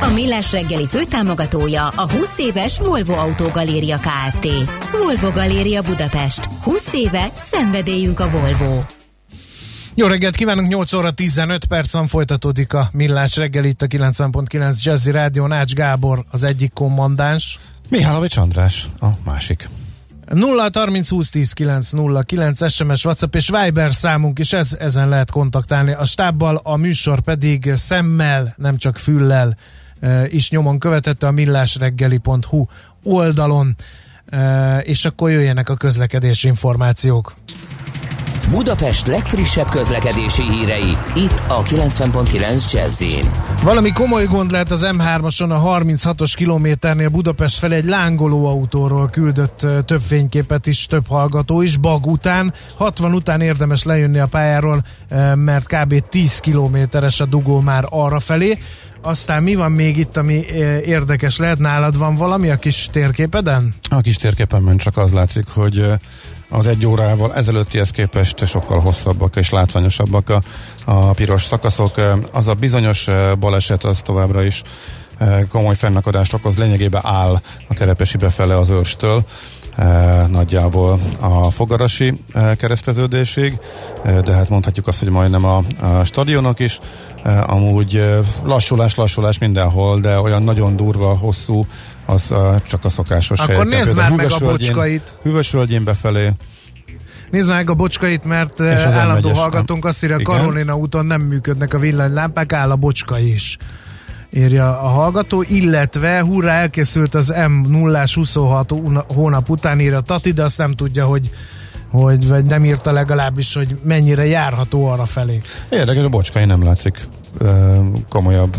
A Millás reggeli főtámogatója a 20 éves Volvo Autogaléria Kft. Volvo Galéria Budapest. 20 éve szenvedélyünk a Volvo. Jó reggelt kívánunk, 8 óra 15 percen folytatódik a Millás reggel itt a 90.9 Jazzy Rádió, Nács Gábor az egyik kommandáns. Mihálovics András a másik. 0 30 20 10 9 0 9 SMS, WhatsApp és Viber számunk is, ez, ezen lehet kontaktálni. A stábbal a műsor pedig szemmel, nem csak füllel is nyomon követette a millásreggeli.hu oldalon, és akkor jöjjenek a közlekedési információk. Budapest legfrissebb közlekedési hírei, itt a 90.9 jazz Valami komoly gond lehet az M3-ason a 36-os kilométernél Budapest fel egy lángoló autóról küldött több fényképet is, több hallgató is, bag után. 60 után érdemes lejönni a pályáról, mert kb. 10 kilométeres a dugó már arra felé. Aztán mi van még itt, ami érdekes lehet? Nálad van valami a kis térképeden? A kis térképen csak az látszik, hogy az egy órával ezelőttihez képest sokkal hosszabbak és látványosabbak a, a piros szakaszok. Az a bizonyos baleset az továbbra is komoly fennakadást okoz, lényegében áll a kerepesi befele az őrstől nagyjából a fogarasi kereszteződésig, de hát mondhatjuk azt, hogy majdnem a, a stadionok is. Amúgy lassulás, lassulás mindenhol, de olyan nagyon durva, hosszú az uh, csak a szokásos Akkor helyeken. nézd már meg a bocskait. Hűvösvölgyén befelé. Nézd meg a bocskait, mert állandó hallgatónk azt írja, a Karolina úton nem működnek a villanylámpák, áll a bocska is írja a hallgató, illetve hurrá elkészült az m 0 26 hónap után írja Tati, de azt nem tudja, hogy hogy vagy nem írta legalábbis, hogy mennyire járható arra felé. Érdekes, a bocskai nem látszik komolyabb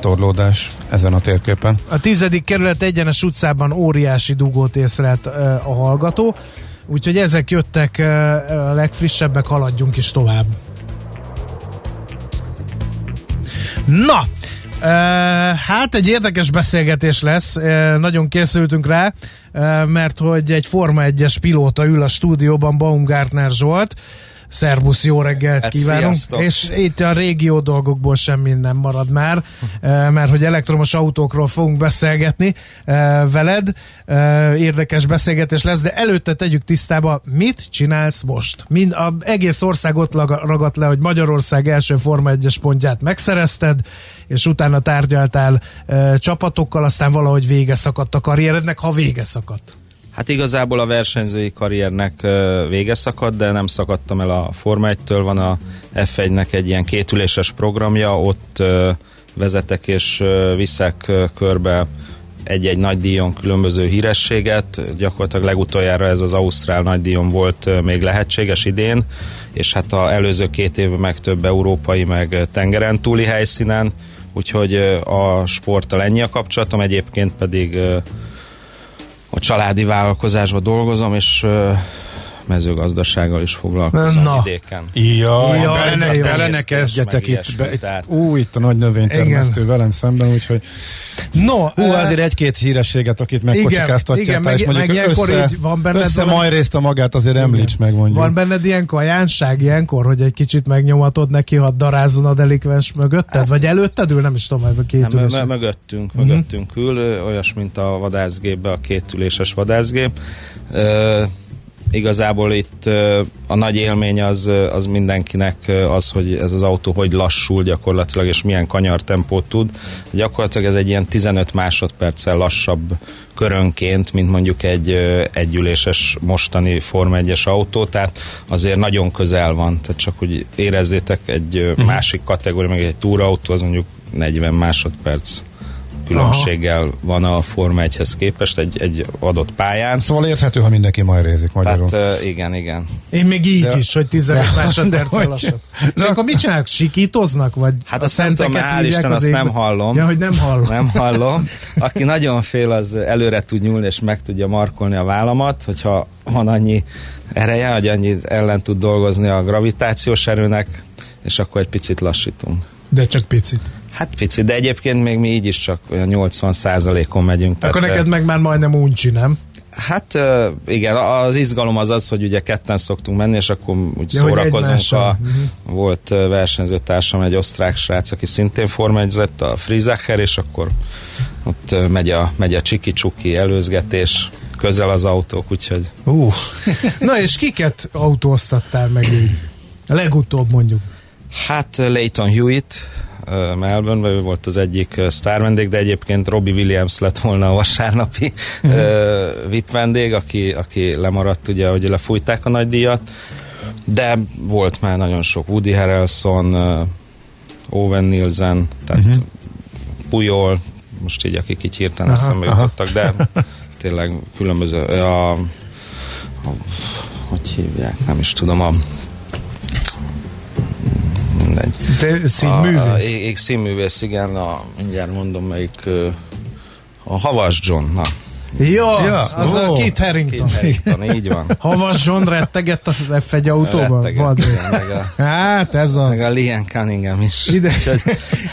torlódás ezen a térképen. A tizedik kerület egyenes utcában óriási dugót észrelt a hallgató, úgyhogy ezek jöttek a legfrissebbek, haladjunk is tovább. Na, hát egy érdekes beszélgetés lesz, nagyon készültünk rá, mert hogy egy Forma 1-es pilóta ül a stúdióban, Baumgartner Zsolt, Szervusz, jó reggelt hát kívánunk! Sziasztok. És itt a régió dolgokból semmi nem marad már, eh, mert hogy elektromos autókról fogunk beszélgetni eh, veled. Eh, érdekes beszélgetés lesz, de előtte tegyük tisztába, mit csinálsz most? Mind, a egész ország ott ragadt le, hogy Magyarország első Forma 1-es pontját megszerezted, és utána tárgyaltál csapatokkal, aztán valahogy vége szakadt a karrierednek, ha vége szakadt. Hát igazából a versenyzői karriernek vége szakadt, de nem szakadtam el a Forma 1-től, van a F1-nek egy ilyen kétüléses programja, ott vezetek és viszek körbe egy-egy nagy díjon különböző hírességet. Gyakorlatilag legutoljára ez az Ausztrál nagy díjon volt még lehetséges idén, és hát a előző két évben meg több európai, meg tengeren túli helyszínen, úgyhogy a sporttal ennyi a kapcsolatom, egyébként pedig a családi vállalkozásban dolgozom, és mezőgazdasággal is foglalkozom Na. vidéken. Ja, ja bele, ne, bele ne kezdjetek itt. Be, itt ú, itt a nagy növénytermesztő velem szemben, úgyhogy No, Hú, uh, azért egy-két hírességet, akit megkocsikáztatja. Igen, meg, és mondjuk meg ilyenkor össze, így van benned össze majd részt a magát, azért igen. említs meg mondjuk. Van benned ilyen kajánság ilyenkor, hogy egy kicsit megnyomatod neki, ha darázzon a delikvens mögötted? Hát, vagy előtted ül? Nem is tudom, a két nem, m- mögöttünk, mm-hmm. mögöttünk ül, olyas, mint a vadászgépbe, a kétüléses vadászgép. Igazából itt a nagy élmény az, az mindenkinek az, hogy ez az autó hogy lassul gyakorlatilag, és milyen kanyartempót tud. Gyakorlatilag ez egy ilyen 15 másodperccel lassabb körönként, mint mondjuk egy együléses mostani Forma 1-es autó, tehát azért nagyon közel van, tehát csak hogy érezzétek egy uh-huh. másik kategória, meg egy túrautó, az mondjuk 40 másodperc különbséggel Aha. van a Forma 1-hez képest egy, egy adott pályán. Szóval érthető, ha mindenki majd rézik magyarul. Tehát, igen, igen. Én még így de, is, hogy 15 másodperccel lassabb. És akkor mit csinálnak? Sikítoznak? Vagy hát azt nem tudom, hál' Isten, azt nem hallom. Ja, hogy nem hallom. Nem hallom. Aki nagyon fél, az előre tud nyúlni, és meg tudja markolni a vállamat, hogyha van annyi ereje, hogy annyit ellen tud dolgozni a gravitációs erőnek, és akkor egy picit lassítunk. De csak picit. Hát picit, de egyébként még mi így is csak olyan 80 on megyünk. Akkor tehát, neked meg már majdnem uncsi, nem? Hát igen, az izgalom az az, hogy ugye ketten szoktunk menni, és akkor úgy ja, szórakozunk. A, uh-huh. Volt versenyzőtársam, egy osztrák srác, aki szintén formegyzett, a Frizacher, és akkor ott megy a, megy a csiki-csuki előzgetés, közel az autók, úgyhogy... Uh. Na és kiket autóztattál meg így? Legutóbb mondjuk. Hát Leighton Hewitt, Melbourne, ő volt az egyik sztár vendég, de egyébként Robbie Williams lett volna a vasárnapi uh-huh. VIP vendég, aki, aki lemaradt, ugye, hogy lefújták a nagy díjat, de volt már nagyon sok Woody Harrelson, Owen Nielsen, tehát uh-huh. Pujol, most így akik így hirtelen eszembe jutottak, de tényleg különböző a, a, hogy hívják, nem is tudom, a mindegy. Te színművész? A, a, színművész, igen, a, mindjárt mondom, melyik a Havas John, na. Ja, ja az oh. a Kit Harington. Kit Harington, így van. Havas John rettegett a F1 autóban? a, hát ez az. Meg a Liam Cunningham is. Ide,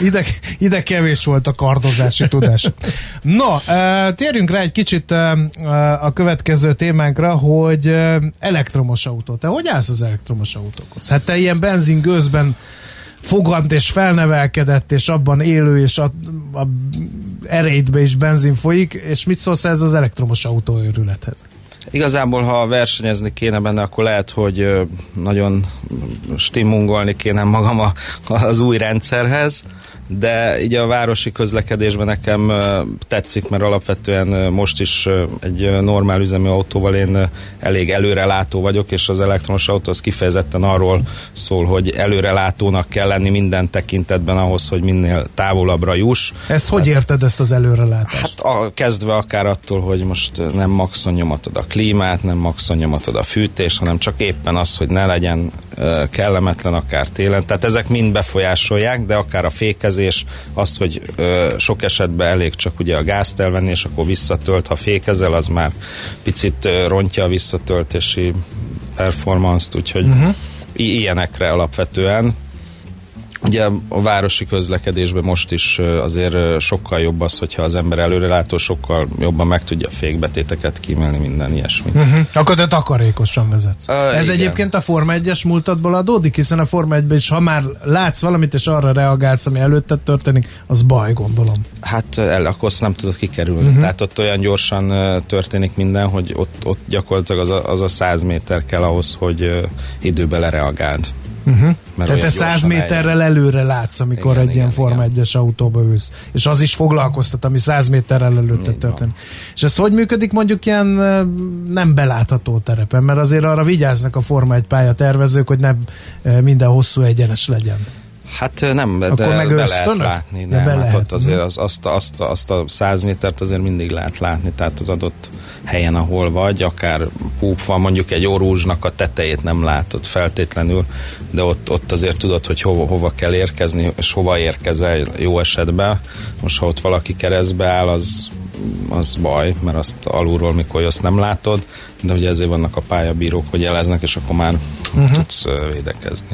ide, ide kevés volt a kardozási tudás. No, térjünk rá egy kicsit a következő témánkra, hogy elektromos autó. Te hogy állsz az elektromos autókhoz? Hát te ilyen benzin gőzben fogant és felnevelkedett, és abban élő, és a, a erejétbe is benzin folyik, és mit szólsz ez az elektromos autó őrülethez? Igazából, ha versenyezni kéne benne, akkor lehet, hogy nagyon stimmungolni kéne magam a, az új rendszerhez, de így a városi közlekedésben nekem tetszik, mert alapvetően most is egy normál üzemű autóval én elég előrelátó vagyok, és az elektromos autó az kifejezetten arról szól, hogy előrelátónak kell lenni minden tekintetben ahhoz, hogy minél távolabbra juss. Ezt hogy érted ezt az előrelátást? Hát a, kezdve akár attól, hogy most nem maxon nyomatod a klímát, nem maxon nyomatod a fűtés, hanem csak éppen az, hogy ne legyen kellemetlen akár télen. Tehát ezek mind befolyásolják, de akár a fékezés fékezés, azt, hogy ö, sok esetben elég csak ugye a gázt elvenni, és akkor visszatölt, ha fékezel, az már picit ö, rontja a visszatöltési performance-t, úgyhogy uh-huh. ilyenekre alapvetően Ugye a városi közlekedésben most is azért sokkal jobb az, hogyha az ember előrelátó, sokkal jobban meg tudja a fékbetéteket kímélni, minden ilyesmit. Uh-huh. Akkor te takarékosan vezetsz. Uh, Ez igen. egyébként a Forma 1-es múltadból adódik, hiszen a Forma 1 is, ha már látsz valamit, és arra reagálsz, ami előtted történik, az baj, gondolom. Hát el, akkor azt nem tudod kikerülni. Uh-huh. Tehát ott olyan gyorsan történik minden, hogy ott, ott gyakorlatilag az a, az a száz méter kell ahhoz, hogy időbe lereagáld. Uh-huh. Tehát te 100 méterrel előre látsz, amikor igen, egy igen, ilyen Forma 1-es autóba ülsz. És az is foglalkoztat, ami 100 méterrel előtte történik. És ez hogy működik mondjuk ilyen nem belátható terepen? Mert azért arra vigyáznak a Forma 1 pályatervezők, hogy nem minden hosszú egyenes legyen. Hát nem, de, Akkor meg be lehet látni. Nem, be hát lehet. ott azért az, azt, azt, azt a száz métert azért mindig lehet látni, tehát az adott helyen, ahol vagy, akár púp van, mondjuk egy orúzsnak a tetejét nem látod feltétlenül, de ott, ott azért tudod, hogy hova, hova kell érkezni, és hova érkezel jó esetben. Most ha ott valaki keresztbe áll, az az baj, mert azt alulról, mikor azt nem látod, de ugye ezért vannak a pályabírók, hogy jeleznek, és akkor már uh-huh. tudsz védekezni.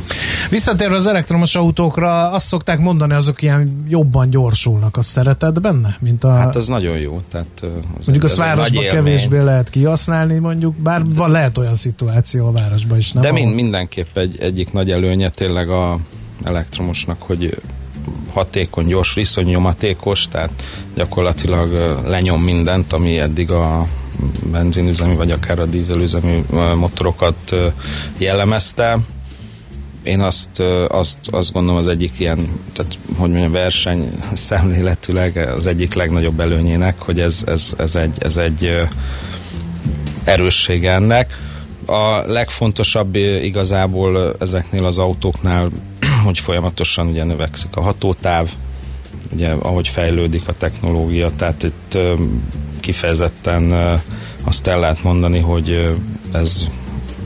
Visszatérve az elektromos autókra, azt szokták mondani, azok ilyen jobban gyorsulnak. Azt szereted benne? Mint a... Hát az nagyon jó. Tehát, az mondjuk azt városban kevésbé lehet kihasználni, mondjuk, bár van, lehet olyan szituáció a városban is. Nem de mind, mindenképp egy, egyik nagy előnye tényleg a elektromosnak, hogy hatékony, gyors, viszonnyomatékos, tehát gyakorlatilag lenyom mindent, ami eddig a benzinüzemű, vagy akár a dízelüzemű motorokat jellemezte. Én azt, azt, azt gondolom az egyik ilyen, tehát hogy mondjam, verseny szemléletűleg az egyik legnagyobb előnyének, hogy ez, ez, ez egy, ez egy erőssége ennek. A legfontosabb igazából ezeknél az autóknál hogy folyamatosan ugye növekszik a hatótáv, ugye ahogy fejlődik a technológia, tehát itt kifejezetten azt el lehet mondani, hogy ez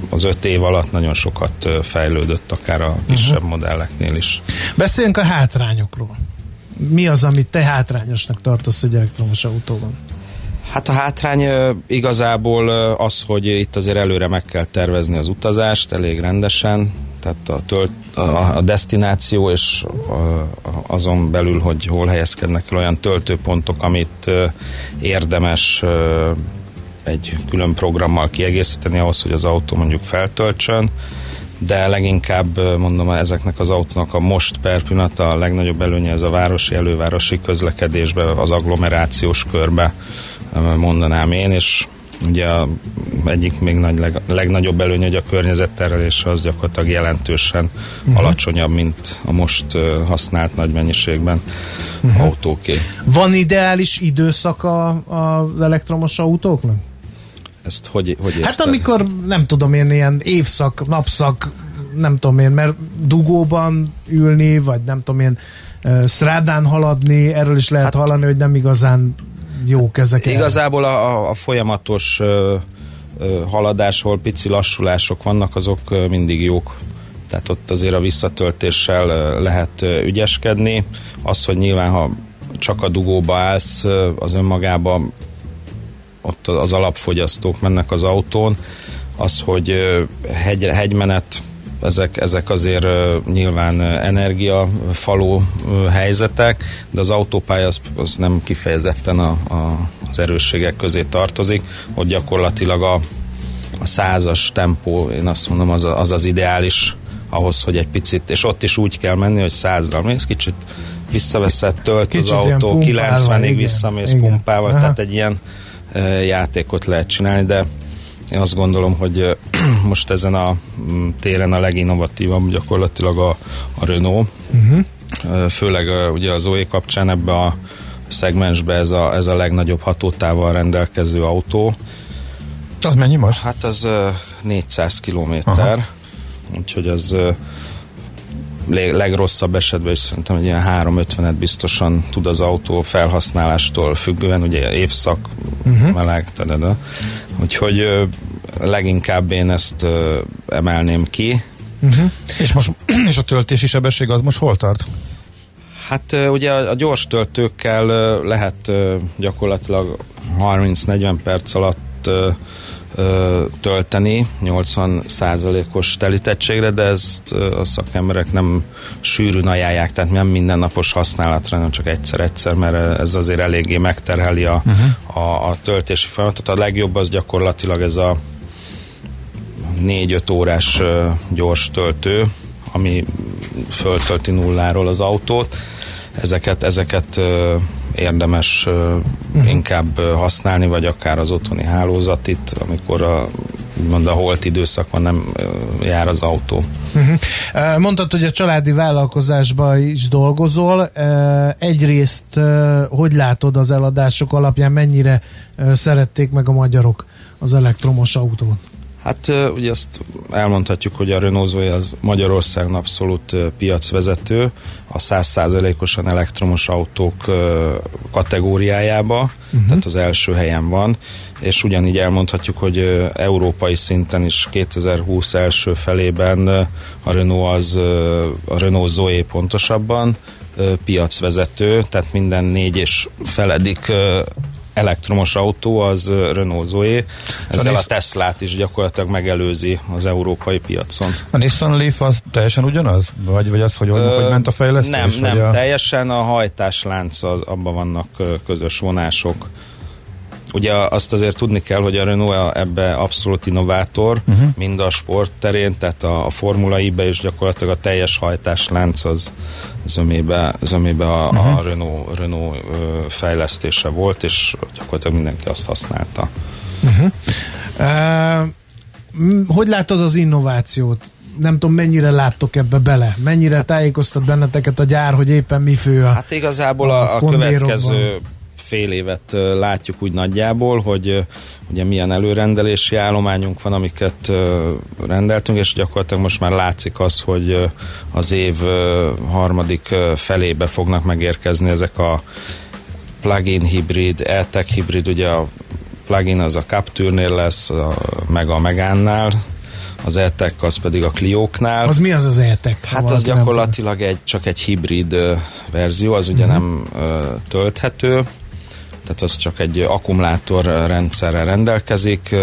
az öt év alatt nagyon sokat fejlődött, akár a kisebb uh-huh. modelleknél is. Beszéljünk a hátrányokról. Mi az, amit te hátrányosnak tartasz egy elektromos autóban? Hát a hátrány igazából az, hogy itt azért előre meg kell tervezni az utazást elég rendesen, tehát a, tölt, a, a destináció és a, azon belül, hogy hol helyezkednek el olyan töltőpontok, amit érdemes egy külön programmal kiegészíteni ahhoz, hogy az autó mondjuk feltöltsön, de leginkább mondom ezeknek az autónak a most per pillanat a legnagyobb előnye ez a városi elővárosi közlekedésbe, az agglomerációs körbe mondanám én, és ugye a egyik még nagy, leg, legnagyobb előny, hogy a környezetterelés az gyakorlatilag jelentősen uh-huh. alacsonyabb, mint a most használt nagy mennyiségben uh-huh. autóké. Van ideális időszaka az elektromos autóknak? Ezt hogy, hogy érted? Hát amikor, nem tudom én, ilyen évszak, napszak, nem tudom én, mert dugóban ülni, vagy nem tudom én, szrádán haladni, erről is lehet hát, hallani, hogy nem igazán jók ezek. Igazából a, a folyamatos ö, ö, haladás, pici lassulások vannak, azok ö, mindig jók. Tehát ott azért a visszatöltéssel lehet ügyeskedni. Az, hogy nyilván, ha csak a dugóba állsz, az önmagában ott az alapfogyasztók mennek az autón, az, hogy hegy, hegymenet ezek, ezek azért nyilván energiafaló helyzetek, de az autópálya az, az nem kifejezetten a, a, az erősségek közé tartozik, hogy gyakorlatilag a, a százas tempó, én azt mondom, az, az az ideális ahhoz, hogy egy picit, és ott is úgy kell menni, hogy százra mész, kicsit visszaveszed, tölt kicsit az autó, 90-ig visszamész igen. pumpával, Aha. tehát egy ilyen játékot lehet csinálni, de én azt gondolom, hogy most ezen a mm, téren a leginnovatívabb gyakorlatilag a, a Renault. Uh-huh. Főleg ugye az OE kapcsán ebbe a szegmensbe ez a, ez a legnagyobb hatótával rendelkező autó. Az mennyi most? Hát az 400 kilométer, úgyhogy az legrosszabb esetben is szerintem egy ilyen 350-et biztosan tud az autó felhasználástól függően, ugye évszak, uh-huh. meleg, tadada. Úgyhogy leginkább én ezt emelném ki. Uh-huh. És most és a töltési sebesség az most hol tart? Hát ugye a gyors töltőkkel lehet gyakorlatilag 30-40 perc alatt tölteni 80%-os telítettségre, de ezt a szakemberek nem sűrűn ajánlják, tehát nem mindennapos használatra, hanem csak egyszer-egyszer, mert ez azért eléggé megterheli a, uh-huh. a, a töltési folyamatot. A legjobb az gyakorlatilag ez a 4-5 órás gyors töltő, ami föltölti nulláról az autót. Ezeket, ezeket érdemes uh-huh. inkább használni, vagy akár az otthoni hálózatit, amikor a mond a holt időszak nem jár az autó. Uh-huh. Mondtad, hogy a családi vállalkozásban is dolgozol. Egyrészt, hogy látod az eladások alapján, mennyire szerették meg a magyarok az elektromos autót? Hát ugye azt elmondhatjuk, hogy a Renault Zoe az Magyarországon abszolút piacvezető a 100%-osan elektromos autók kategóriájába, uh-huh. tehát az első helyen van, és ugyanígy elmondhatjuk, hogy európai szinten is 2020 első felében a Renault az, a Renault Zoe pontosabban piacvezető, tehát minden négy és feledik elektromos autó az Renault Zoe, ezzel a, a Teslát is gyakorlatilag megelőzi az európai piacon. A Nissan Leaf az teljesen ugyanaz? Vagy, vagy az, hogy, Ö, hogy ment a fejlesztés? Nem, nem, a... teljesen a hajtáslánc, az, abban vannak közös vonások. Ugye azt azért tudni kell, hogy a Renault ebbe abszolút innovátor, uh-huh. mind a sport terén, tehát a, a Formula I-be is gyakorlatilag a teljes hajtáslánc az zömébe, zömébe a, uh-huh. a Renault, Renault ö, fejlesztése volt, és gyakorlatilag mindenki azt használta. Uh-huh. Uh, hogy látod az innovációt? nem tudom, mennyire láttok ebbe bele? Mennyire tájékoztat benneteket a gyár, hogy éppen mi fő a Hát igazából a, a, a következő fél évet látjuk úgy nagyjából, hogy ugye milyen előrendelési állományunk van, amiket rendeltünk, és gyakorlatilag most már látszik az, hogy az év harmadik felébe fognak megérkezni ezek a plugin hibrid, e-tech hibrid, ugye a plugin az a Capture-nél lesz, a, meg a Megánnál, az ETEC az pedig a Clio-knál. Az mi az az ETEC? Hát az gyakorlatilag egy, csak egy hibrid verzió, az ugye uh-huh. nem tölthető, tehát az csak egy akkumulátor rendszerrel rendelkezik,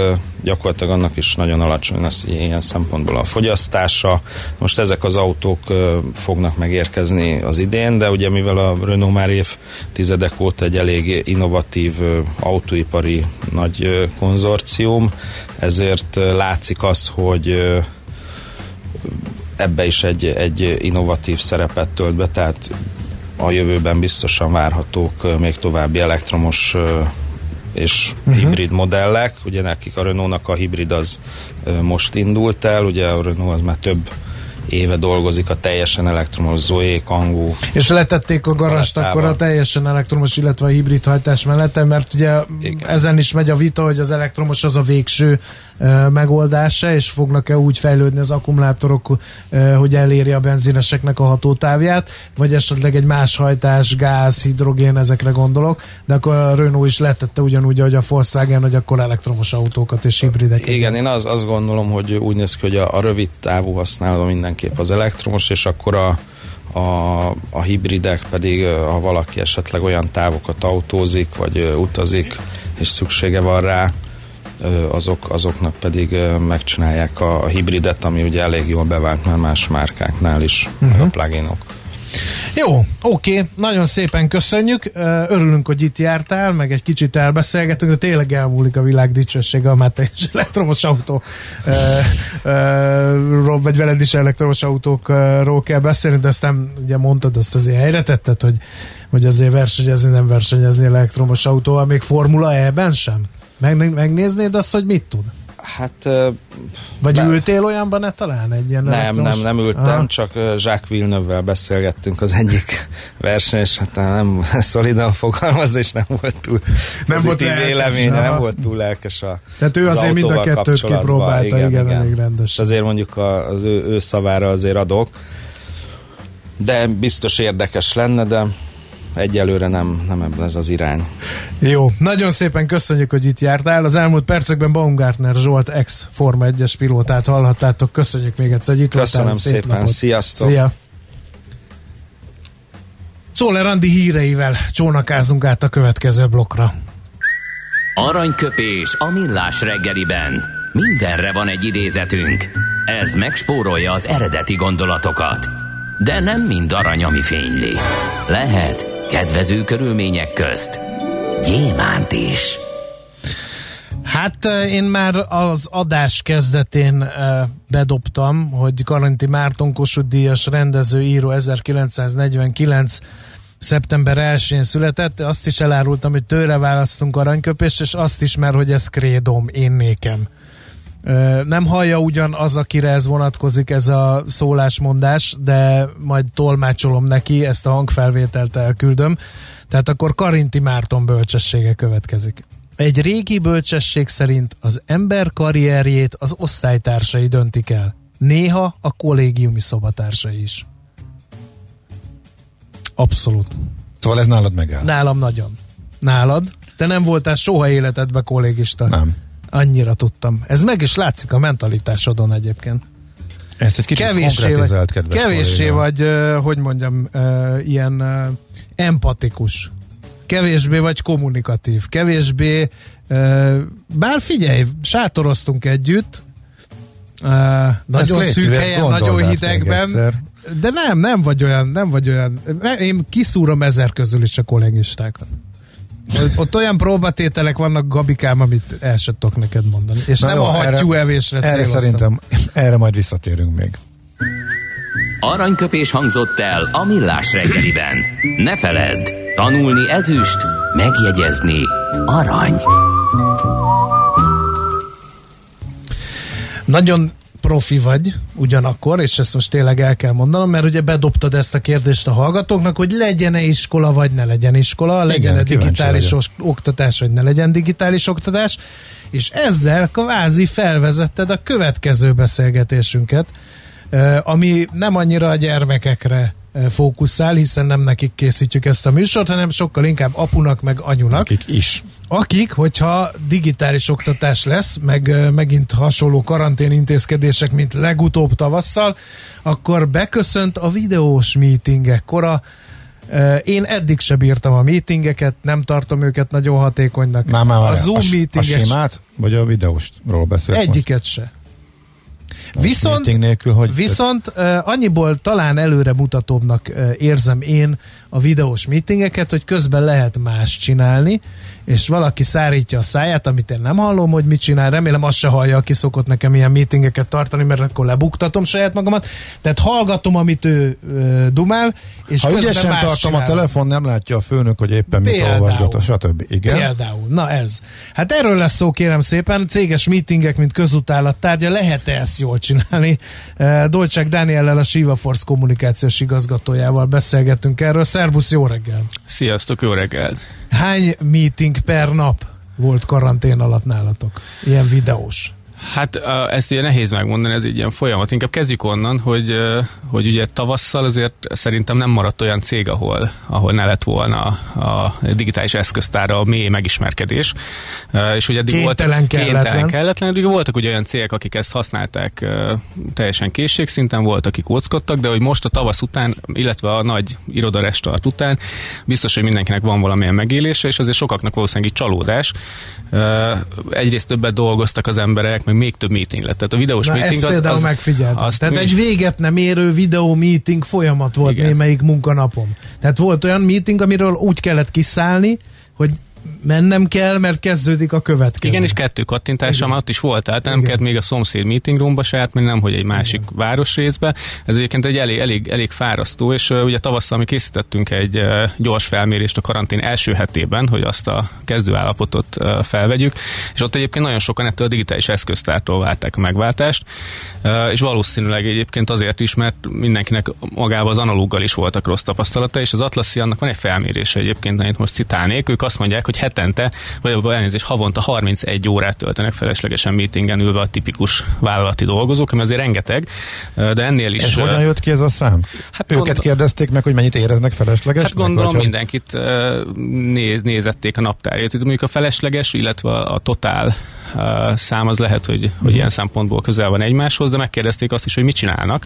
gyakorlatilag annak is nagyon alacsony lesz ilyen szempontból a fogyasztása. Most ezek az autók fognak megérkezni az idén, de ugye mivel a Renault már évtizedek óta egy elég innovatív autóipari nagy konzorcium, ezért látszik az, hogy ebbe is egy, egy innovatív szerepet tölt be, tehát a jövőben biztosan várhatók még további elektromos és uh-huh. hibrid modellek. Ugye nekik a Renault-nak a hibrid az most indult el, ugye a Renault az már több éve dolgozik a teljesen elektromos Zoe, Kangoo. És letették a garast akkor a teljesen elektromos, illetve a hibrid hajtás mellett, mert ugye Igen. ezen is megy a vita, hogy az elektromos az a végső megoldása, és fognak-e úgy fejlődni az akkumulátorok, hogy eléri a benzineseknek a hatótávját, vagy esetleg egy más hajtás, gáz, hidrogén, ezekre gondolok, de akkor a Renault is letette ugyanúgy, hogy a Volkswagen, hogy akkor elektromos autókat és hibrideket. Igen, én az, azt gondolom, hogy úgy néz ki, hogy a, a rövid távú használó mindenképp az elektromos, és akkor a, a, a hibridek pedig, ha valaki esetleg olyan távokat autózik, vagy utazik, és szüksége van rá, azok, azoknak pedig megcsinálják a hibridet, ami ugye elég jól bevált már más márkáknál is, uh-huh. a pluginok. Jó, oké, nagyon szépen köszönjük, örülünk, hogy itt jártál, meg egy kicsit elbeszélgetünk, de tényleg elmúlik a világ dicsősége, a és elektromos autó, vagy veled is elektromos autókról kell beszélni, de ezt nem, ugye mondtad, azt azért helyre tetted, hogy, hogy azért versenyezni, nem versenyezni elektromos autóval, még Formula E-ben sem? Meg, megnéznéd azt, hogy mit tud? Hát... Vagy be... ültél olyanban ne talán egy ilyen Nem, elektromos? nem, nem ültem, Aha. csak Jacques Villeneuve-vel beszélgettünk az egyik verseny, és hát nem szolidan fogalmaz, és nem volt túl nem volt véleménye, nem volt túl lelkes a Tehát ő az azért mind a kettőt kipróbálta, igen, igen, igen, elég rendes. Azért mondjuk az ő, ő szavára azért adok, de biztos érdekes lenne, de egyelőre nem, nem ez az irány. Jó, nagyon szépen köszönjük, hogy itt jártál. Az elmúlt percekben Baumgartner Zsolt ex Forma 1-es pilótát hallhattátok. Köszönjük még egyszer, hogy itt Köszönöm voltál. szépen, napot. sziasztok! Szia! Szóler Andi híreivel csónakázunk át a következő blokkra. Aranyköpés a millás reggeliben. Mindenre van egy idézetünk. Ez megspórolja az eredeti gondolatokat. De nem mind arany, ami fényli. Lehet kedvező körülmények közt gyémánt is. Hát én már az adás kezdetén bedobtam, hogy Karanti Márton Kossuth Díjas rendező, író 1949 szeptember 1-én született, azt is elárultam, hogy tőle választunk aranyköpést, és azt is, mert hogy ez krédom, én nékem. Nem hallja ugyan az, akire ez vonatkozik, ez a szólásmondás, de majd tolmácsolom neki, ezt a hangfelvételt elküldöm. Tehát akkor Karinti Márton bölcsessége következik. Egy régi bölcsesség szerint az ember karrierjét az osztálytársai döntik el. Néha a kollégiumi szobatársai is. Abszolút. Szóval ez nálad megáll? Nálam nagyon. Nálad? Te nem voltál soha életedben kollégista? Nem. Annyira tudtam. Ez meg is látszik a mentalitásodon egyébként. Ezt egy kicsit kevéssé vagy, kedves Kevéssé vagy, hogy mondjam, ilyen empatikus. Kevésbé vagy kommunikatív. Kevésbé, bár figyelj, sátoroztunk együtt, nagyon Ezt szűk helyen, nagyon hidegben, de nem, nem vagy olyan, nem vagy olyan, én kiszúrom ezer közül is a kollégistákat. Ott olyan próbatételek vannak, Gabikám, amit el sem tudok neked mondani. És Na nem jó, a hattyú erre, evésre Erre céloztam. szerintem, erre majd visszatérünk még. Aranyköpés hangzott el a millás reggeliben. Ne feledd, tanulni ezüst, megjegyezni arany. Nagyon profi vagy ugyanakkor, és ezt most tényleg el kell mondanom, mert ugye bedobtad ezt a kérdést a hallgatóknak, hogy legyen-e iskola, vagy ne legyen iskola, legyen-e digitális os- oktatás, vagy ne legyen digitális oktatás, és ezzel kvázi felvezetted a következő beszélgetésünket, ami nem annyira a gyermekekre fókuszál, hiszen nem nekik készítjük ezt a műsort, hanem sokkal inkább apunak meg anyunak. Akik is. Akik, hogyha digitális oktatás lesz, meg megint hasonló karantén intézkedések, mint legutóbb tavasszal, akkor beköszönt a videós meetingek kora. Én eddig se bírtam a meetingeket, nem tartom őket nagyon hatékonynak. Már, már, a Zoom a, a meetinges simát, vagy a videósról beszélsz egyiket se. Viszont, nélkül, hogy viszont uh, annyiból talán előre mutatóbbnak uh, érzem én a videós meetingeket, hogy közben lehet más csinálni, és valaki szárítja a száját, amit én nem hallom, hogy mit csinál, remélem azt se hallja, aki szokott nekem ilyen meetingeket tartani, mert akkor lebuktatom saját magamat, tehát hallgatom, amit ő uh, dumál, és ha közben ügyesen más tartom csinál. a telefon, nem látja a főnök, hogy éppen mit Például. olvasgat, stb. Igen. Például, na ez. Hát erről lesz szó, kérem szépen, céges meetingek, mint közutálat tárgya, lehet-e ezt jól csinálni? Uh, Dolcsák Dániellel, a Siva Force kommunikációs igazgatójával beszélgettünk erről. Szerbusz, jó reggel! Sziasztok, jó reggelt! Hány meeting per nap volt karantén alatt nálatok? Ilyen videós. Hát ezt ugye nehéz megmondani, ez egy ilyen folyamat. Inkább kezdjük onnan, hogy, hogy ugye tavasszal azért szerintem nem maradt olyan cég, ahol, ahol ne lett volna a digitális eszköztára a mély megismerkedés. És ugye eddig Kénytelen, voltak, kelletlen. kénytelen, kelletlen, eddig voltak ugye olyan cégek, akik ezt használták teljesen készségszinten, volt, akik óckodtak, de hogy most a tavasz után, illetve a nagy irodarestart után biztos, hogy mindenkinek van valamilyen megélése, és azért sokaknak valószínűleg csalódás. Egyrészt többet dolgoztak az emberek, meg még több meeting lett. Tehát a videós Na meeting ezt az, az, megfigyeltem. azt Tehát mi egy véget nem érő videó meeting folyamat volt Igen. némelyik munkanapom. Tehát volt olyan meeting, amiről úgy kellett kiszállni, hogy mennem kell, mert kezdődik a következő. Igen, és kettő kattintással már ott is volt, tehát nem Igen. kellett még a szomszéd meeting roomba se átmenni, nem, hogy egy másik városrészbe. Ez egyébként egy elég, elég, elég fárasztó, és uh, ugye tavasszal mi készítettünk egy uh, gyors felmérést a karantén első hetében, hogy azt a kezdőállapotot uh, felvegyük, és ott egyébként nagyon sokan ettől a digitális eszköztártól várták a megváltást, uh, és valószínűleg egyébként azért is, mert mindenkinek magával az analóggal is voltak rossz tapasztalata, és az Atlasszi annak van egy felmérése egyébként, amit most citálnék, ők azt mondják, hogy hetente, vagy elnézést, havonta 31 órát töltenek feleslegesen meetingen ülve a tipikus vállalati dolgozók, ami azért rengeteg, de ennél is... Ez hogyan jött ki ez a szám? Hát Őket gond- kérdezték meg, hogy mennyit éreznek feleslegesnek? Hát gondolom vagy mindenkit néz, nézették a naptárját. Itt mondjuk a felesleges, illetve a totál szám az lehet, hogy, hogy ilyen szempontból közel van egymáshoz, de megkérdezték azt is, hogy mit csinálnak.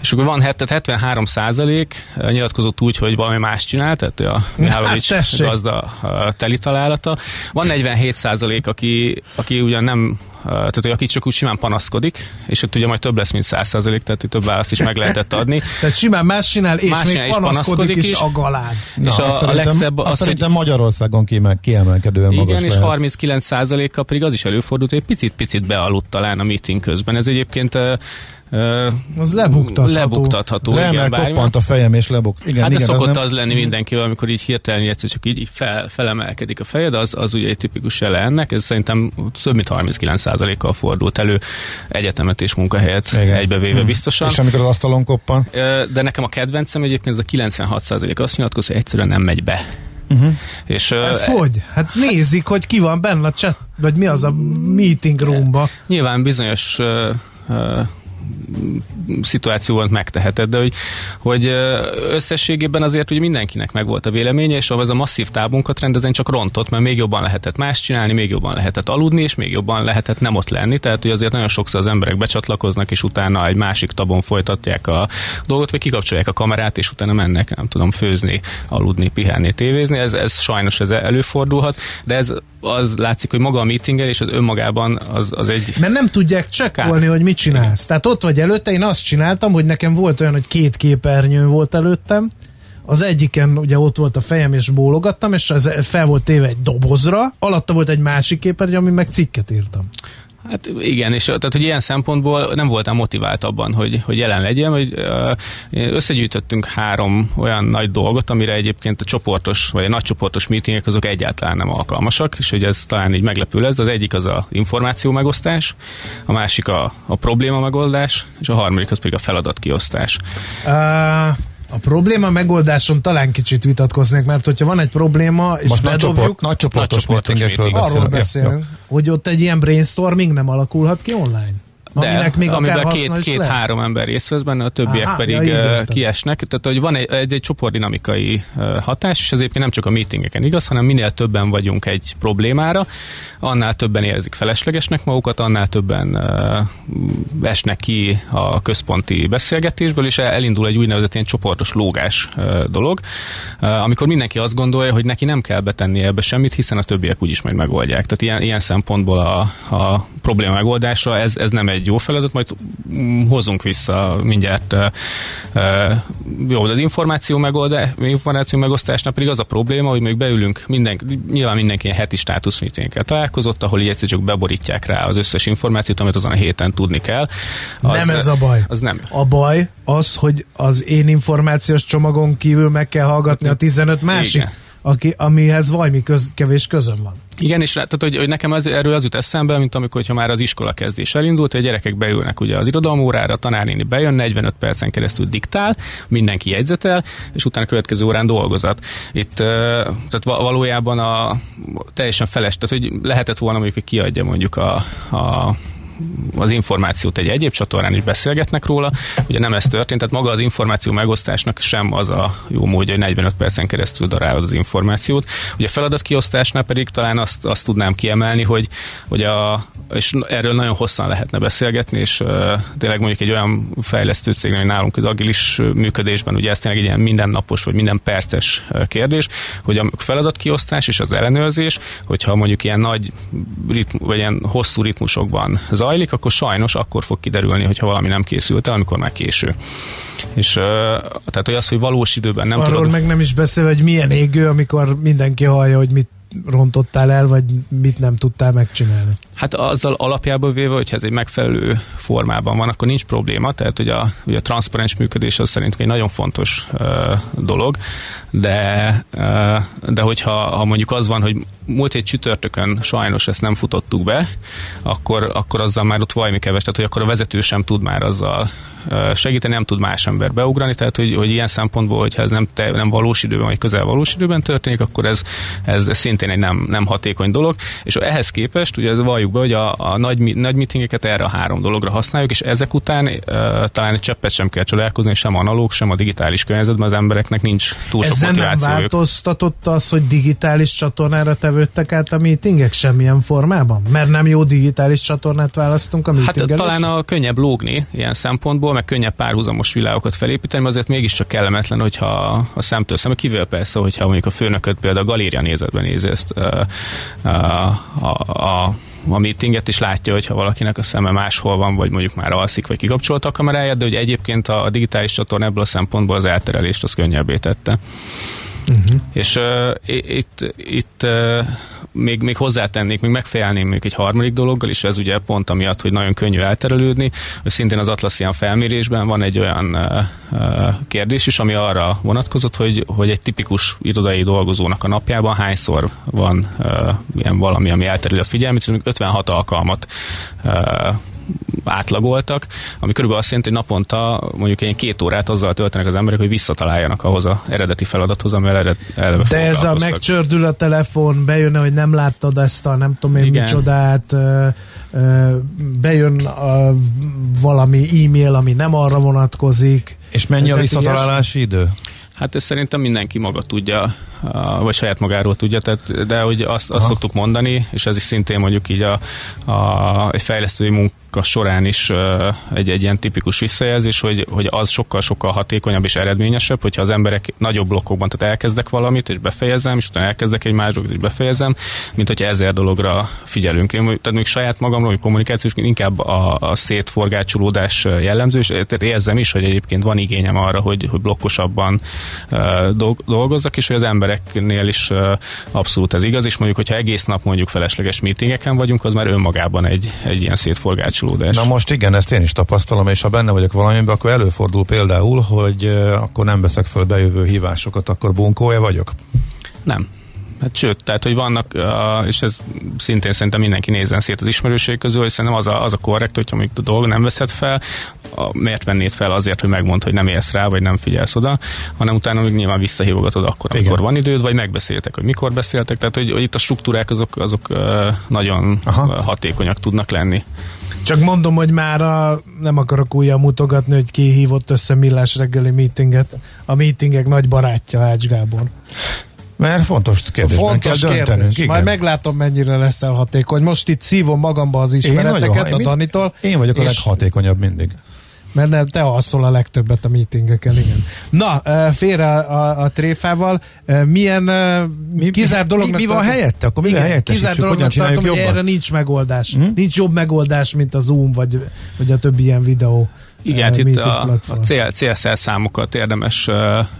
És akkor van tehát 73 százalék nyilatkozott úgy, hogy valami más csinál, tehát a Mihálovics Hát gazda teli találata. Van 47 százalék, aki, aki ugyan nem tehát hogy aki csak úgy simán panaszkodik, és ott ugye majd több lesz, mint 100 százalék, tehát több választ is meg lehetett adni. Tehát simán más csinál, és Más még csinál, és panaszkodik, panaszkodik is is. a galád. és azt a, a legszebb azt az, hogy Magyarországon kiemel, kiemelkedően magas igen, és lehet. 39%-kal pedig az is előfordult, hogy picit-picit bealudt talán a meeting közben. Ez egyébként Az lebuktatható. lebuktatható. Le, igen, bármi- koppant a fejem és lebuk. Igen, Hát igen, ez szokott nem- az lenni mindenkivel, amikor így hirtelen egyszer csak így, így fel, felemelkedik a fejed, az, az ugye egy tipikus jele ennek, ez szerintem több mint 39%-kal fordult elő egyetemet és munkahelyet Igen. egybevéve Hmm. biztosan. És amikor az asztalon koppan, De nekem a kedvencem egyébként ez a 96% azt nyilatkozza, hogy egyszerűen nem megy be. Uh-huh. És Ez hogy? Hát nézik, hogy ki van benne a chat, vagy mi az a meeting roomba. Nyilván bizonyos ö, ö, szituációban megteheted, de hogy, hogy összességében azért hogy mindenkinek megvolt a véleménye, és az a masszív tábunkat rendezni csak rontott, mert még jobban lehetett más csinálni, még jobban lehetett aludni, és még jobban lehetett nem ott lenni, tehát hogy azért nagyon sokszor az emberek becsatlakoznak, és utána egy másik tabon folytatják a dolgot, vagy kikapcsolják a kamerát, és utána mennek, nem tudom, főzni, aludni, pihenni, tévézni, ez, ez sajnos ez előfordulhat, de ez az látszik, hogy maga a meetingel és az önmagában az, az egy Mert nem tudják csekkolni, hogy mit csinálsz. Tehát ott vagy előtte, én azt csináltam, hogy nekem volt olyan, hogy két képernyő volt előttem, az egyiken ugye ott volt a fejem, és bólogattam, és ez fel volt téve egy dobozra, alatta volt egy másik képernyő, ami meg cikket írtam. Hát igen, és tehát, hogy ilyen szempontból nem voltam motivált abban, hogy, hogy jelen legyen, hogy összegyűjtöttünk három olyan nagy dolgot, amire egyébként a csoportos, vagy a nagy csoportos meetingek azok egyáltalán nem alkalmasak, és hogy ez talán így meglepő lesz, de az egyik az a információ megosztás, a másik a, a probléma megoldás, és a harmadik az pedig a feladat kiosztás. Uh... A probléma megoldáson talán kicsit vitatkoznék, mert hogyha van egy probléma, és Most bedobjuk, nagy, csoport, nagy csoportos, nagy csoportos meetingekről meeting. arról beszélünk. beszélünk, hogy ott egy ilyen brainstorming nem alakulhat ki online? De, Aminek még amiben haszna két, három ember részt vesz benne, a többiek Aha, pedig ja, kiesnek. Tehát, hogy van egy, egy, egy csoportdinamikai hatás, és ez egyébként nem csak a meetingeken igaz, hanem minél többen vagyunk egy problémára, annál többen érzik feleslegesnek magukat, annál többen esnek ki a központi beszélgetésből, és elindul egy úgynevezett ilyen csoportos lógás dolog, amikor mindenki azt gondolja, hogy neki nem kell betenni ebbe semmit, hiszen a többiek úgyis majd megoldják. Tehát ilyen, ilyen szempontból a, a probléma megoldásra ez, ez nem egy jó feladat, majd mm, hozunk vissza mindjárt jó, de az információ, megoldás, információ megosztásnál pedig az a probléma, hogy még beülünk, minden, nyilván mindenki ilyen heti státuszmeetingkel találkozott, ahol így egyszer csak beborítják rá az összes információt, amit azon a héten tudni kell. nem ez a baj. Az nem. A baj az, hogy az én információs csomagon kívül meg kell hallgatni a 15 másik, Igen. Aki, amihez valami köz, kevés közöm van. Igen, és tehát, hogy, hogy nekem az, erről az jut eszembe, mint amikor hogyha már az iskola kezdés elindult, hogy a gyerekek beülnek ugye az irodalmórára, a tanárnéni bejön, 45 percen keresztül diktál, mindenki jegyzetel, és utána a következő órán dolgozat. Itt tehát va- valójában a teljesen feles, tehát hogy lehetett volna mondjuk, hogy kiadja mondjuk a, a az információt egy egyéb csatornán is beszélgetnek róla. Ugye nem ez történt, tehát maga az információ megosztásnak sem az a jó módja, hogy 45 percen keresztül darálod az információt. Ugye feladatkiosztásnál pedig talán azt, azt tudnám kiemelni, hogy, hogy a, és erről nagyon hosszan lehetne beszélgetni, és uh, tényleg mondjuk egy olyan fejlesztő cég, hogy nálunk az agilis működésben, ugye ez tényleg egy ilyen mindennapos vagy minden perces kérdés, hogy a feladatkiosztás és az ellenőrzés, hogyha mondjuk ilyen nagy ritmu, vagy ilyen hosszú ritmusokban zajlik, akkor sajnos akkor fog kiderülni, hogyha valami nem készült el, amikor már késő. És tehát, hogy az, hogy valós időben nem Arról tudod... meg nem is beszél, hogy milyen égő, amikor mindenki hallja, hogy mit rontottál el, vagy mit nem tudtál megcsinálni. Hát azzal alapjából véve, hogyha ez egy megfelelő formában van, akkor nincs probléma, tehát hogy a, hogy a transzparens működés az szerintem egy nagyon fontos uh, dolog, de, uh, de hogyha ha mondjuk az van, hogy múlt egy csütörtökön sajnos ezt nem futottuk be, akkor, akkor azzal már ott valami keves, tehát hogy akkor a vezető sem tud már azzal segíteni, nem tud más ember beugrani, tehát hogy, hogy ilyen szempontból, hogyha ez nem, te, nem valós időben, vagy közel valós időben történik, akkor ez, ez szintén egy nem, nem hatékony dolog, és ehhez képest, ugye valljuk be, hogy a, a nagy, nagy meetingeket erre a három dologra használjuk, és ezek után uh, talán egy cseppet sem kell csodálkozni, sem analóg, sem a digitális környezetben az embereknek nincs túl sok Ezzel nem motivációjuk. változtatott az, hogy digitális csatornára tevődtek át a meetingek semmilyen formában? Mert nem jó digitális csatornát választunk a Hát meetingelésre? talán a könnyebb lógni ilyen szempontból, meg könnyebb párhuzamos világokat felépíteni, mert azért mégiscsak kellemetlen, hogyha a szemtől szembe, kivéve persze, hogyha mondjuk a főnököt például a galéria nézetben nézi ezt a, a, a, a meetinget, és látja, hogyha valakinek a szeme máshol van, vagy mondjuk már alszik, vagy kikapcsolta a kameráját, de hogy egyébként a digitális csatorna ebből a szempontból az elterelést az könnyebbé tette. Uh-huh. És uh, itt, itt uh, még, még hozzátennék, még megfejelném még egy harmadik dologgal, és ez ugye pont amiatt, hogy nagyon könnyű elterelődni, hogy szintén az Atlassian felmérésben van egy olyan uh, kérdés is, ami arra vonatkozott, hogy, hogy egy tipikus irodai dolgozónak a napjában hányszor van uh, ilyen valami, ami elterül a figyelmét, és 56 alkalmat uh, átlagoltak, ami körülbelül azt jelenti, hogy naponta mondjuk egy két órát azzal töltenek az emberek, hogy visszataláljanak ahhoz az eredeti feladathoz, amivel ered, eleve De ez a megcsördül a telefon, bejön, hogy nem láttad ezt a nem tudom én Igen. micsodát, bejön a, valami e-mail, ami nem arra vonatkozik. És mennyi a visszatalálási idő? Hát ezt szerintem mindenki maga tudja, vagy saját magáról tudja, tehát, de hogy azt, azt szoktuk mondani, és ez is szintén mondjuk így a, a, egy fejlesztői munka során is egy, egy ilyen tipikus visszajelzés, hogy, hogy az sokkal-sokkal hatékonyabb és eredményesebb, hogyha az emberek nagyobb blokkokban, tehát elkezdek valamit, és befejezem, és utána elkezdek egy más dolgot, és befejezem, mint hogyha ezer dologra figyelünk. Én tehát még saját magamról, hogy kommunikációs, inkább a, a szétforgácsolódás jellemző, és érzem is, hogy egyébként van igényem arra, hogy, hogy blokkosabban dolgozzak, és hogy az emberek embereknél is abszolút ez igaz, és mondjuk, hogyha egész nap mondjuk felesleges meetingeken vagyunk, az már önmagában egy, egy ilyen szétforgácsolódás. Na most igen, ezt én is tapasztalom, és ha benne vagyok valamiben, akkor előfordul például, hogy akkor nem veszek föl bejövő hívásokat, akkor bunkója vagyok? Nem. Hát sőt, tehát, hogy vannak, és ez szintén szerintem mindenki nézzen szét az ismerőség közül, hogy szerintem az a, az a korrekt, hogyha mondjuk a dolog nem veszed fel, miért vennéd fel azért, hogy megmond, hogy nem érsz rá, vagy nem figyelsz oda, hanem utána még nyilván visszahívogatod akkor, amikor Igen. van időd, vagy megbeszéltek, hogy mikor beszéltek, tehát hogy, hogy itt a struktúrák azok, azok nagyon Aha. hatékonyak tudnak lenni. Csak mondom, hogy már a, nem akarok újra mutogatni, hogy ki hívott össze millás reggeli meetinget. A meetingek nagy barátja Ács Gábor. Mert fontos kérdésben fontos kell döntenünk. Kérdés. Igen. Majd meglátom, mennyire leszel hatékony. Most itt szívom magamba az ismereteket én a Danitól. Én vagyok a leghatékonyabb mindig. Mert nem, te alszol a legtöbbet a meetingeken, igen. Na, félre a, a tréfával, milyen mi, kizár dolognak... Mi, mi van helyette? Akkor mi helyette? Kizár dolognak tartom, hogy erre nincs megoldás. Hmm? Nincs jobb megoldás, mint a Zoom, vagy, vagy a többi ilyen videó igen, hát itt a, a cél, célszer számokat érdemes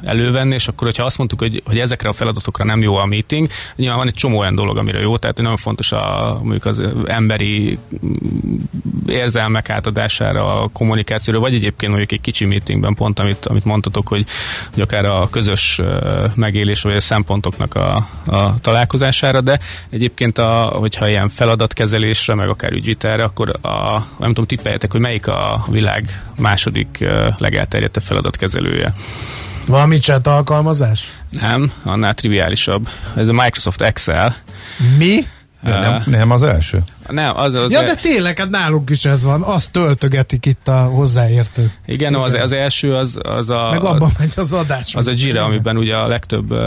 elővenni, és akkor, hogyha azt mondtuk, hogy, hogy ezekre a feladatokra nem jó a meeting, nyilván van egy csomó olyan dolog, amire jó, tehát nagyon fontos a, mondjuk az emberi mm, érzelmek átadására, a kommunikációra, vagy egyébként mondjuk egy kicsi meetingben pont, amit, amit mondtatok, hogy, hogy akár a közös megélés, vagy a szempontoknak a, a találkozására, de egyébként, a, hogyha ilyen feladatkezelésre, meg akár ügyvitelre, akkor a, nem tudom, tippeljetek, hogy melyik a világ második legelterjedtebb feladatkezelője. Valami chat alkalmazás? Nem, annál triviálisabb. Ez a Microsoft Excel. Mi? Nem, nem az első. Nem, az, az ja, de tényleg, hát nálunk is ez van. Azt töltögetik itt a hozzáértő. Igen, az, az első az, az a... Meg abban megy az adás. Az a Jira, amiben ugye a legtöbb uh,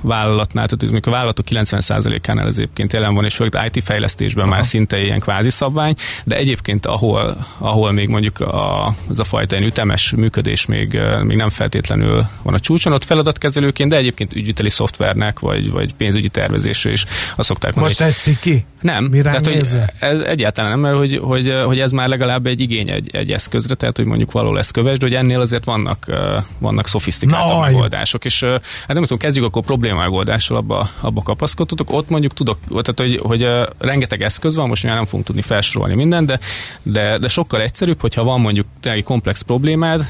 vállalatnál, tehát a vállalatok 90%-ánál az egyébként jelen van, és főleg IT fejlesztésben Aha. már szinte ilyen kvázi szabvány, de egyébként ahol, ahol még mondjuk a, az a fajta ütemes működés még, még nem feltétlenül van a csúcson, ott feladatkezelőként, de egyébként ügyviteli szoftvernek, vagy, vagy pénzügyi tervezésre is azt szokták mondani. Most egy ki? Nem, tehát, hogy ez egyáltalán nem, mert hogy, hogy, hogy ez már legalább egy igény egy, egy eszközre, tehát hogy mondjuk való lesz köves, de hogy ennél azért vannak, vannak szofisztikáltabb megoldások, és hát nem tudom, kezdjük akkor probléma megoldással, abba, abba kapaszkodhatok. Ott mondjuk tudok, tehát hogy, hogy rengeteg eszköz van, most már nem fogunk tudni felsorolni minden, de, de, de sokkal egyszerűbb, hogyha van mondjuk egy komplex problémád,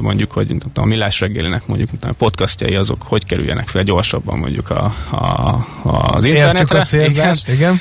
mondjuk, hogy nem tudom, a millás reggelinek mondjuk a podcastjai azok hogy kerüljenek fel gyorsabban mondjuk a, a, az internetre. a célzást, igen. igen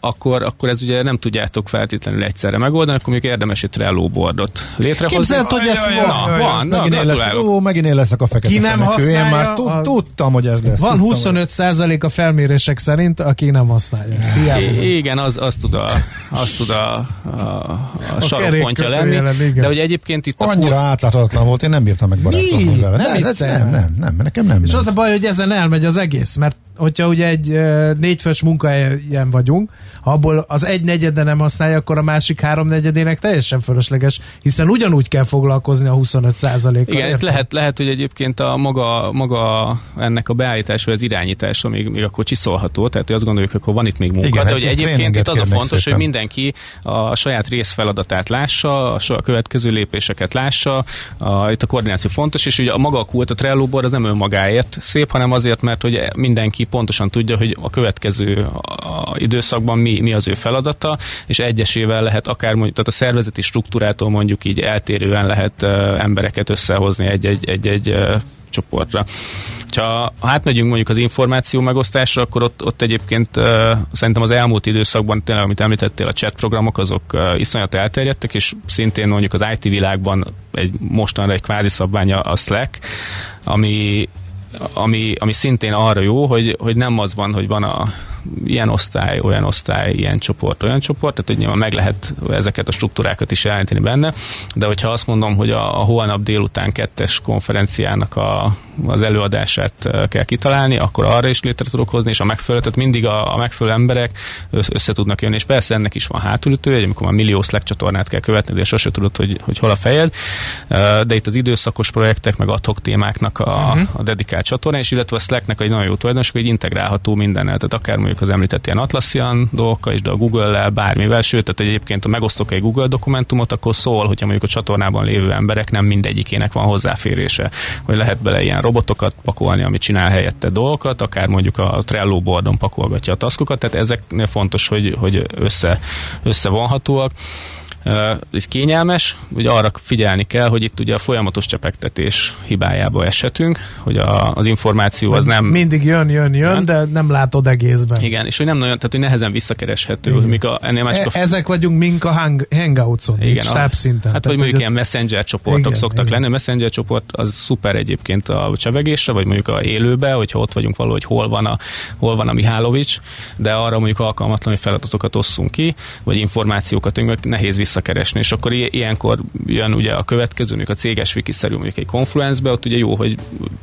akkor, akkor ez ugye nem tudjátok feltétlenül egyszerre megoldani, akkor még érdemes egy Trello boardot létrehozni. Képzeld, hogy ez van. Van, megint, én lesz, ó, megint én leszek a fekete Ki nem használja, Én már tud, tudtam, hogy ez lesz. Van 25 százalék a felmérések szerint, aki nem használja ezt. Igen, az, az tud a, az tud a, a, a, a sarokpontja lenni. Jelen, de hogy egyébként itt... Annyira a... átláthatatlan volt, én nem bírtam megbarátkozni vele. Nem, nem, nem, nem, nekem nem. És az a baj, hogy ezen elmegy az egész, mert hogyha ugye egy négyfős munkahelyen vagyunk, ha abból az egy negyede nem használja, akkor a másik három negyedének teljesen fölösleges, hiszen ugyanúgy kell foglalkozni a 25 kal Igen, lehet, lehet, hogy egyébként a maga, maga ennek a beállítás vagy az irányítása még, még akkor csiszolható, tehát hogy azt gondoljuk, hogy akkor van itt még munka, Igen, de hogy egyébként itt az a fontos, szépen. hogy mindenki a saját részfeladatát lássa, a következő lépéseket lássa, a, itt a koordináció fontos, és ugye a maga a kult, a Trello board az nem önmagáért szép, hanem azért, mert hogy mindenki pontosan tudja, hogy a következő a időszakban mi, mi az ő feladata, és egyesével lehet akár mondjuk, tehát a szervezeti struktúrától mondjuk így eltérően lehet embereket összehozni egy-egy, csoportra. Ha átmegyünk mondjuk az információ megosztásra, akkor ott, ott egyébként uh, szerintem az elmúlt időszakban, tényleg, amit említettél, a chat programok azok uh, iszonyat elterjedtek, és szintén mondjuk az IT világban egy mostanra egy kvázi szabványa a Slack, ami ami, ami szintén arra jó, hogy, hogy nem az van, hogy van a ilyen osztály, olyan osztály, ilyen csoport, olyan csoport, tehát hogy nyilván meg lehet ezeket a struktúrákat is jeleníteni benne, de hogyha azt mondom, hogy a, a holnap délután kettes konferenciának a, az előadását kell kitalálni, akkor arra is létre tudok hozni, és a megfelelő, tehát mindig a, a megfelelő emberek össze tudnak jönni, és persze ennek is van hátulütő, hogy amikor már millió Slack csatornát kell követni, de sose tudod, hogy, hogy hol a fejed, de itt az időszakos projektek, meg adhok témáknak a, uh-huh. a dedikált csatorna, és illetve a Slacknek egy nagyon jó tulajdonos, hogy integrálható mindennel, tehát akár mondjuk az említett ilyen Atlassian dolgokkal is, de a Google-lel, bármivel, sőt, tehát egyébként ha megosztok egy Google dokumentumot, akkor szól, hogyha mondjuk a csatornában lévő emberek nem mindegyikének van hozzáférése, hogy lehet bele ilyen robotokat pakolni, ami csinál helyette dolgokat, akár mondjuk a Trello boardon pakolgatja a taskokat, tehát ezeknél fontos, hogy, hogy össze, összevonhatóak. Ez kényelmes, ugye arra figyelni kell, hogy itt ugye a folyamatos csepegtetés hibájába eshetünk, hogy a, az információ az nem... Mindig jön, jön, jön, nem? de nem látod egészben. Igen, és hogy nem nagyon, tehát hogy nehezen visszakereshető, Igen. míg a, ennél másik a... E- ezek vagyunk mink a hang, Hangouts-on, Igen, stábszinten. Hát vagy mondjuk ilyen messenger csoportok igen, szoktak igen. lenni, a messenger csoport az szuper egyébként a csevegésre, vagy mondjuk a élőbe, hogyha ott vagyunk valahogy hol van a, hol van a Mihálovics, de arra mondjuk alkalmatlan, hogy feladatokat osszunk ki, vagy információkat, nehéz visszakeresni, és akkor ilyenkor jön ugye a következő, mondjuk a céges wiki-szerű mondjuk egy Confluence-be, ott ugye jó, hogy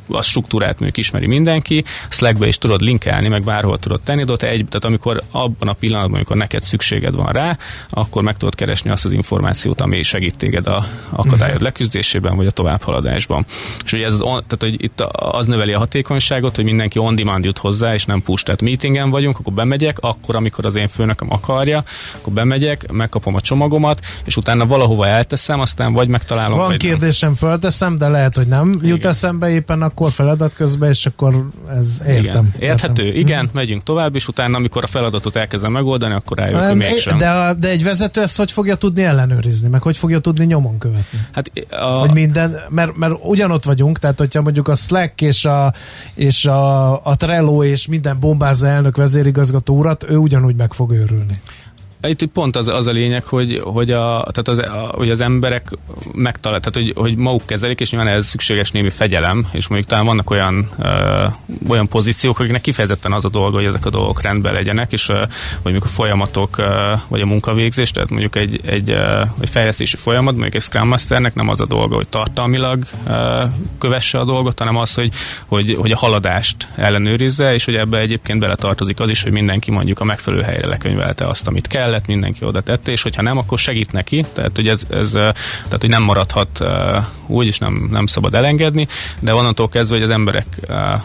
a struktúrát mondjuk ismeri mindenki, Slackbe is tudod linkelni, meg bárhol tudod tenni, de ott egy, tehát amikor abban a pillanatban, amikor neked szükséged van rá, akkor meg tudod keresni azt az információt, ami segít téged a akadályod leküzdésében, vagy a továbbhaladásban. És ugye ez az on, tehát, hogy itt az növeli a hatékonyságot, hogy mindenki on demand jut hozzá, és nem push. Tehát meetingen vagyunk, akkor bemegyek, akkor, amikor az én főnököm akarja, akkor bemegyek, megkapom a csomagomat, és utána valahova elteszem, aztán vagy megtalálom. Van vagy kérdésem, nem. fölteszem, de lehet, hogy nem igen. jut eszembe éppen akkor feladat közben, és akkor ez értem. Igen. Érthető, értem. igen, hmm. megyünk tovább, és utána, amikor a feladatot elkezdem megoldani, akkor rájövök, hogy mégsem. De, de egy vezető ezt hogy fogja tudni ellenőrizni, meg hogy fogja tudni nyomon követni? Hát, a... Hogy minden, mert, mert ugyanott vagyunk, tehát hogyha mondjuk a Slack és a, és a, a Trello és minden bombázza elnök vezérigazgató urat, ő ugyanúgy meg fog őrülni. Itt pont az, az a lényeg, hogy, hogy, a, tehát az, a, hogy az emberek megtalál, tehát hogy, hogy maguk kezelik, és nyilván ez szükséges némi fegyelem, és mondjuk talán vannak olyan, ö, olyan pozíciók, akiknek kifejezetten az a dolga, hogy ezek a dolgok rendben legyenek, és ö, vagy mondjuk a folyamatok, ö, vagy a munkavégzés, tehát mondjuk egy, egy, ö, egy fejlesztési folyamat, mondjuk egy Scrum Masternek nem az a dolga, hogy tartalmilag ö, kövesse a dolgot, hanem az, hogy, hogy, hogy a haladást ellenőrizze, és hogy ebbe egyébként beletartozik az is, hogy mindenki mondjuk a megfelelő helyre lekönyvelte azt, amit kell, kellett, mindenki oda tette, és hogyha nem, akkor segít neki, tehát hogy ez, ez tehát, hogy nem maradhat úgy, és nem, nem szabad elengedni, de onnantól kezdve, hogy az emberek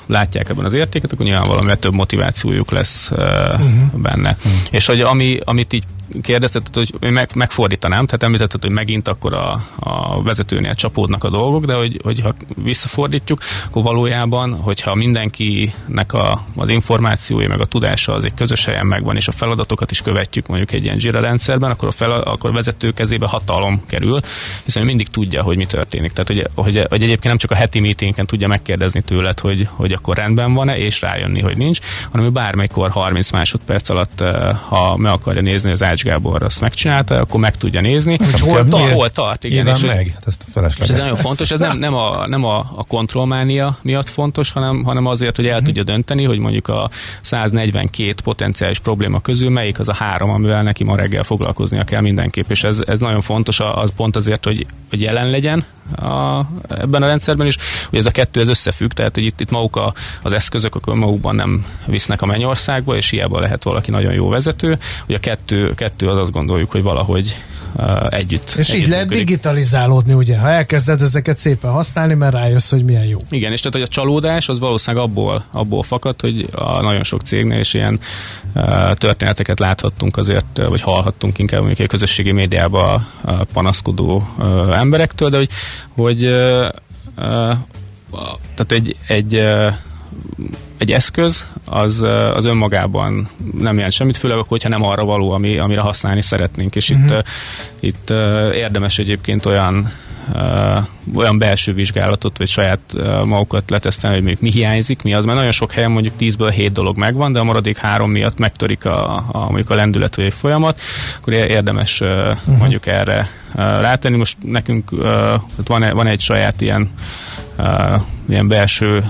látják ebben az értéket, akkor nyilván több motivációjuk lesz uh-huh. benne. Uh-huh. És hogy ami, amit így kérdezted, hogy meg, megfordítanám, tehát említetted, hogy megint akkor a, a vezetőnél csapódnak a dolgok, de hogy, hogyha visszafordítjuk, akkor valójában, hogyha mindenkinek a, az információja, meg a tudása az egy közös helyen megvan, és a feladatokat is követjük mondjuk egy ilyen Jira rendszerben, akkor a, fel, akkor a vezető kezébe hatalom kerül, hiszen mindig tudja, hogy mi történik. Tehát, hogy, hogy, hogy egyébként nem csak a heti meetingen tudja megkérdezni tőled, hogy, hogy akkor rendben van-e, és rájönni, hogy nincs, hanem ő bármikor 30 másodperc alatt, eh, ha meg akarja nézni az Ács Gábor azt megcsinálta, akkor meg tudja nézni, hogy hol, ta, hol tart. Igen, és, meg. Ezt és ez nagyon fontos, ez nem, nem, a, nem a, a kontrollmánia miatt fontos, hanem, hanem azért, hogy el uh-huh. tudja dönteni, hogy mondjuk a 142 potenciális probléma közül melyik az a három, amivel neki ma reggel foglalkoznia kell mindenképp. És ez, ez nagyon fontos, az pont azért, hogy, hogy jelen legyen a, ebben a rendszerben is, hogy ez a kettő ez összefügg, tehát hogy itt, itt maguk a, az eszközök akkor magukban nem visznek a mennyországba, és hiába lehet valaki nagyon jó vezető, hogy a kettő, kettő az azt gondoljuk, hogy valahogy uh, együtt. És együtt így lehet működik. digitalizálódni, ugye, ha elkezded ezeket szépen használni, mert rájössz, hogy milyen jó. Igen, és tehát, hogy a csalódás az valószínűleg abból, abból fakad, hogy a nagyon sok cégnél is ilyen uh, történeteket láthattunk azért, vagy hallhattunk inkább mondjuk egy közösségi médiában uh, panaszkodó uh, emberektől, de hogy, hogy uh, uh, tehát egy, egy uh, egy eszköz az, az önmagában nem jelent semmit, főleg akkor, hogyha nem arra való, ami, amire használni szeretnénk. És uh-huh. itt, itt érdemes egyébként olyan olyan belső vizsgálatot, vagy saját magukat letesztelni, hogy mi hiányzik, mi az, mert nagyon sok helyen mondjuk 10-ből 7 dolog megvan, de a maradék három miatt megtörik a, a, mondjuk a lendület vagy egy folyamat, akkor érdemes uh, uh-huh. mondjuk erre rátenni. Most nekünk uh, van, van egy saját ilyen uh, ilyen belső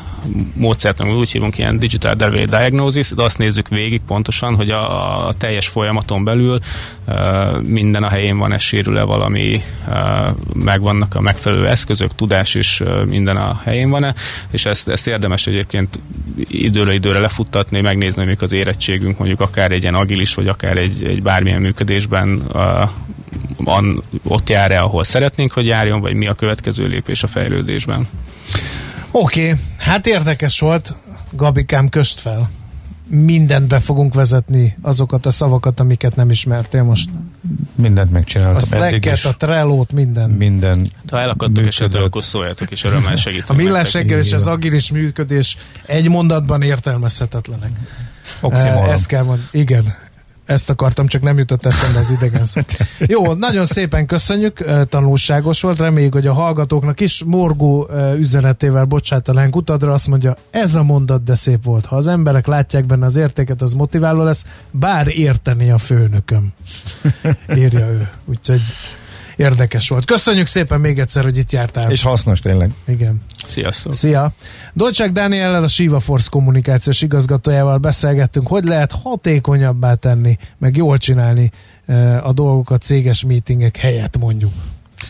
módszert, amit úgy hívunk, ilyen digital delay diagnosis, de azt nézzük végig pontosan, hogy a, a teljes folyamaton belül uh, minden a helyén van, ez sérül-e valami, uh, megvannak a megfelelő eszközök, tudás is minden a helyén van-e, és ezt, ezt érdemes egyébként időre időre lefuttatni, megnézni, hogy az érettségünk mondjuk akár egy ilyen agilis, vagy akár egy, egy bármilyen működésben uh, van, ott jár-e, ahol szeretnénk, hogy járjon, vagy mi a következő lépés a fejlődésben. Oké, okay. hát érdekes volt, Gabikám, köst fel. Mindent be fogunk vezetni, azokat a szavakat, amiket nem ismertél most. Mindent megcsináltam. A Slack-et, a Trello-t, minden. Minden Ha elakadtok esetleg, akkor szóljatok, és örömmel segítünk. A millás reggel és az agilis működés egy mondatban értelmezhetetlenek. Oxymoron. Eh, Ezt kell mondani. Igen. Ezt akartam, csak nem jutott eszembe az idegen szó. Jó, nagyon szépen köszönjük, tanulságos volt, reméljük, hogy a hallgatóknak is morgó üzenetével bocsátanánk utadra, azt mondja, ez a mondat de szép volt. Ha az emberek látják benne az értéket, az motiváló lesz, bár érteni a főnököm. Írja ő. Úgyhogy érdekes volt. Köszönjük szépen még egyszer, hogy itt jártál. És hasznos tényleg. Igen. Sziasztok! Szia! Dolcsák Dániellel a Siva Force kommunikációs igazgatójával beszélgettünk, hogy lehet hatékonyabbá tenni, meg jól csinálni eh, a dolgokat céges meetingek helyett mondjuk.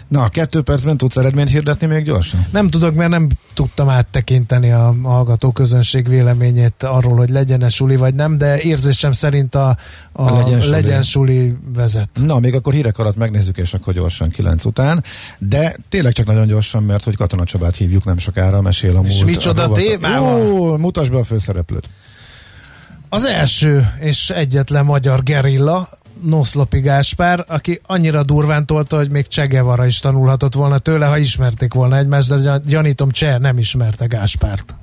Na, kettő percben tudsz eredményt hirdetni még gyorsan? Nem tudok, mert nem tudtam áttekinteni a hallgató közönség véleményét arról, hogy legyen-e suli vagy nem, de érzésem szerint a, a, A legyen suli. legyen suli vezet. Na, még akkor hírek alatt megnézzük, és akkor gyorsan kilenc után. De tényleg csak nagyon gyorsan, mert hogy Katona Csabát hívjuk nem sokára, mesél a múlt. És micsoda témával? Jó, mutasd be a főszereplőt. Az első és egyetlen magyar gerilla, Noszlopi Gáspár, aki annyira durván tolta, hogy még Csegevara is tanulhatott volna tőle, ha ismerték volna egymást, de gyan- gyanítom Cseh nem ismerte Gáspárt.